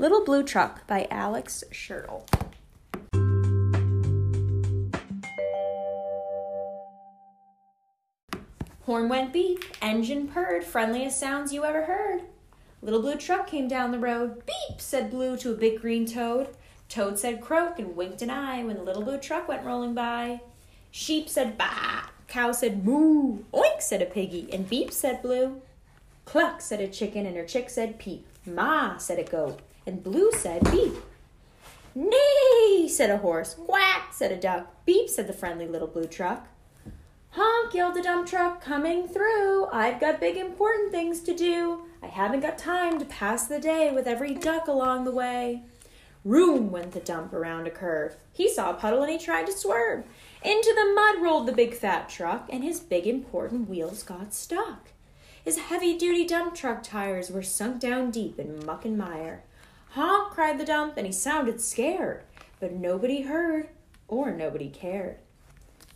Little Blue Truck by Alice Schertle. Horn went beep, engine purred, friendliest sounds you ever heard. Little blue truck came down the road. Beep, said Blue to a big green toad. Toad said croak and winked an eye when the little blue truck went rolling by. Sheep said baa, cow said moo, oink, said a piggy, and beep, said Blue. Cluck, said a chicken, and her chick said peep. Ma, said a goat, and Blue said beep. Neigh, said a horse. Quack, said a duck. Beep, said the friendly little blue truck. Honk, yelled the dump truck, coming through. I've got big important things to do. I haven't got time to pass the day with every duck along the way. Room went the dump around a curve. He saw a puddle and he tried to swerve. Into the mud rolled the big fat truck, and his big important wheels got stuck. His heavy duty dump truck tires were sunk down deep in muck and mire. Honk, cried the dump, and he sounded scared, but nobody heard or nobody cared.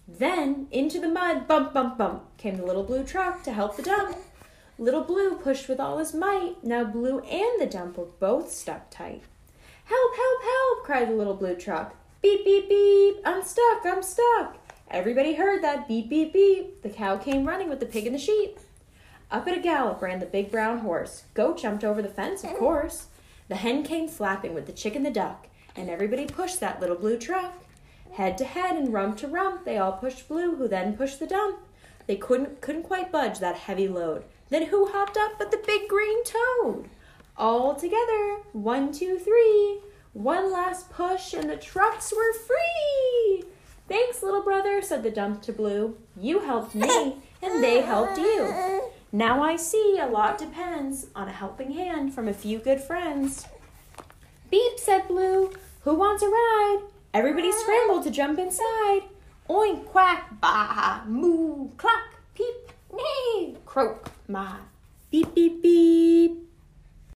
Then into the mud, bump, bump, bump, came the little blue truck to help the dump. Little Blue pushed with all his might. Now Blue and the dump were both stuck tight. Help, help, help, cried the little blue truck. Beep, beep, beep, I'm stuck, I'm stuck. Everybody heard that beep, beep, beep. The cow came running with the pig and the sheep. Up at a gallop ran the big brown horse. Goat jumped over the fence, of course. The hen came flapping with the chick and the duck, and everybody pushed that little blue truck. Head to head and rump to rump, they all pushed Blue, who then pushed the dump. They couldn't couldn't quite budge that heavy load. Then who hopped up but the big green toad? All together, one, two, three. One last push, and the trucks were free. Thanks, little brother, said the dump to Blue. You helped me, and they helped you. Now I see a lot depends on a helping hand from a few good friends. Beep, said Blue. Who wants a ride? Everybody scrambled to jump inside. Oink, quack, bah, moo, cluck, peep, neigh, croak, ma. Beep, beep, beep.